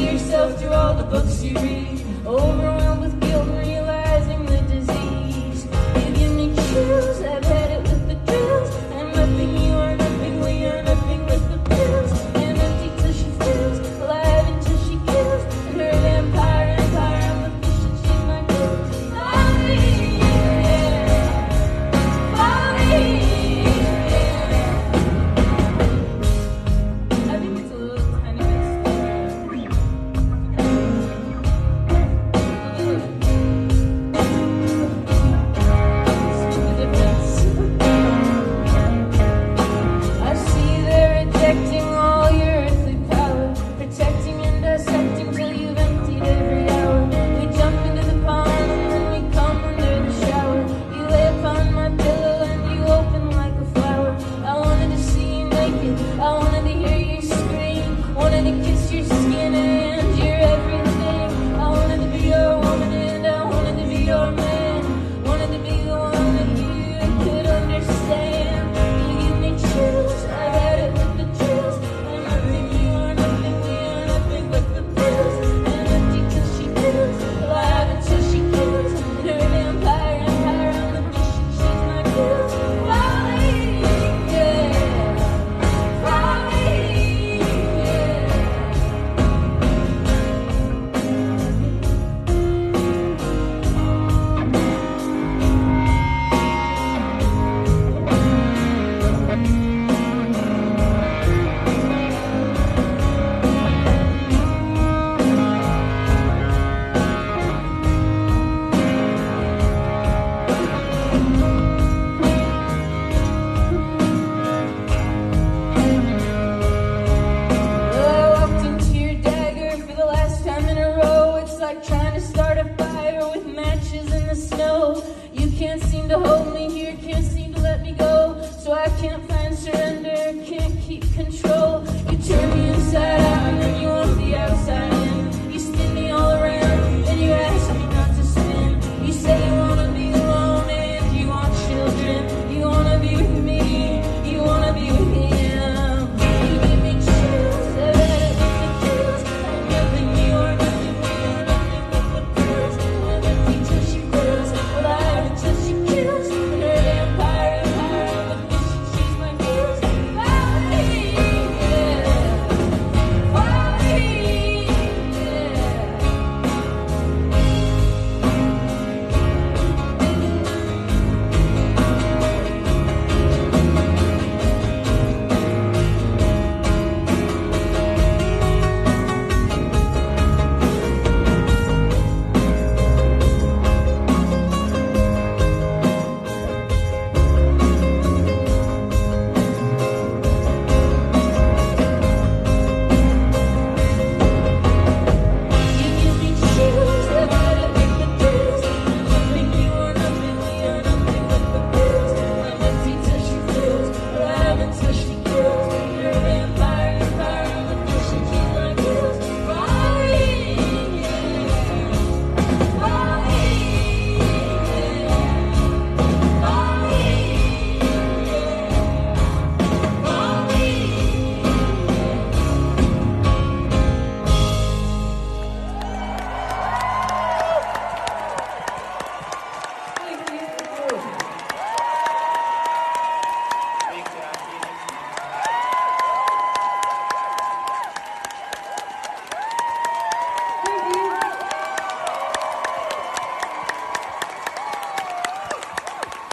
yourself through all the books you read. Over gonna can't seem to hold me here, can't seem to let me go. So I can't find surrender,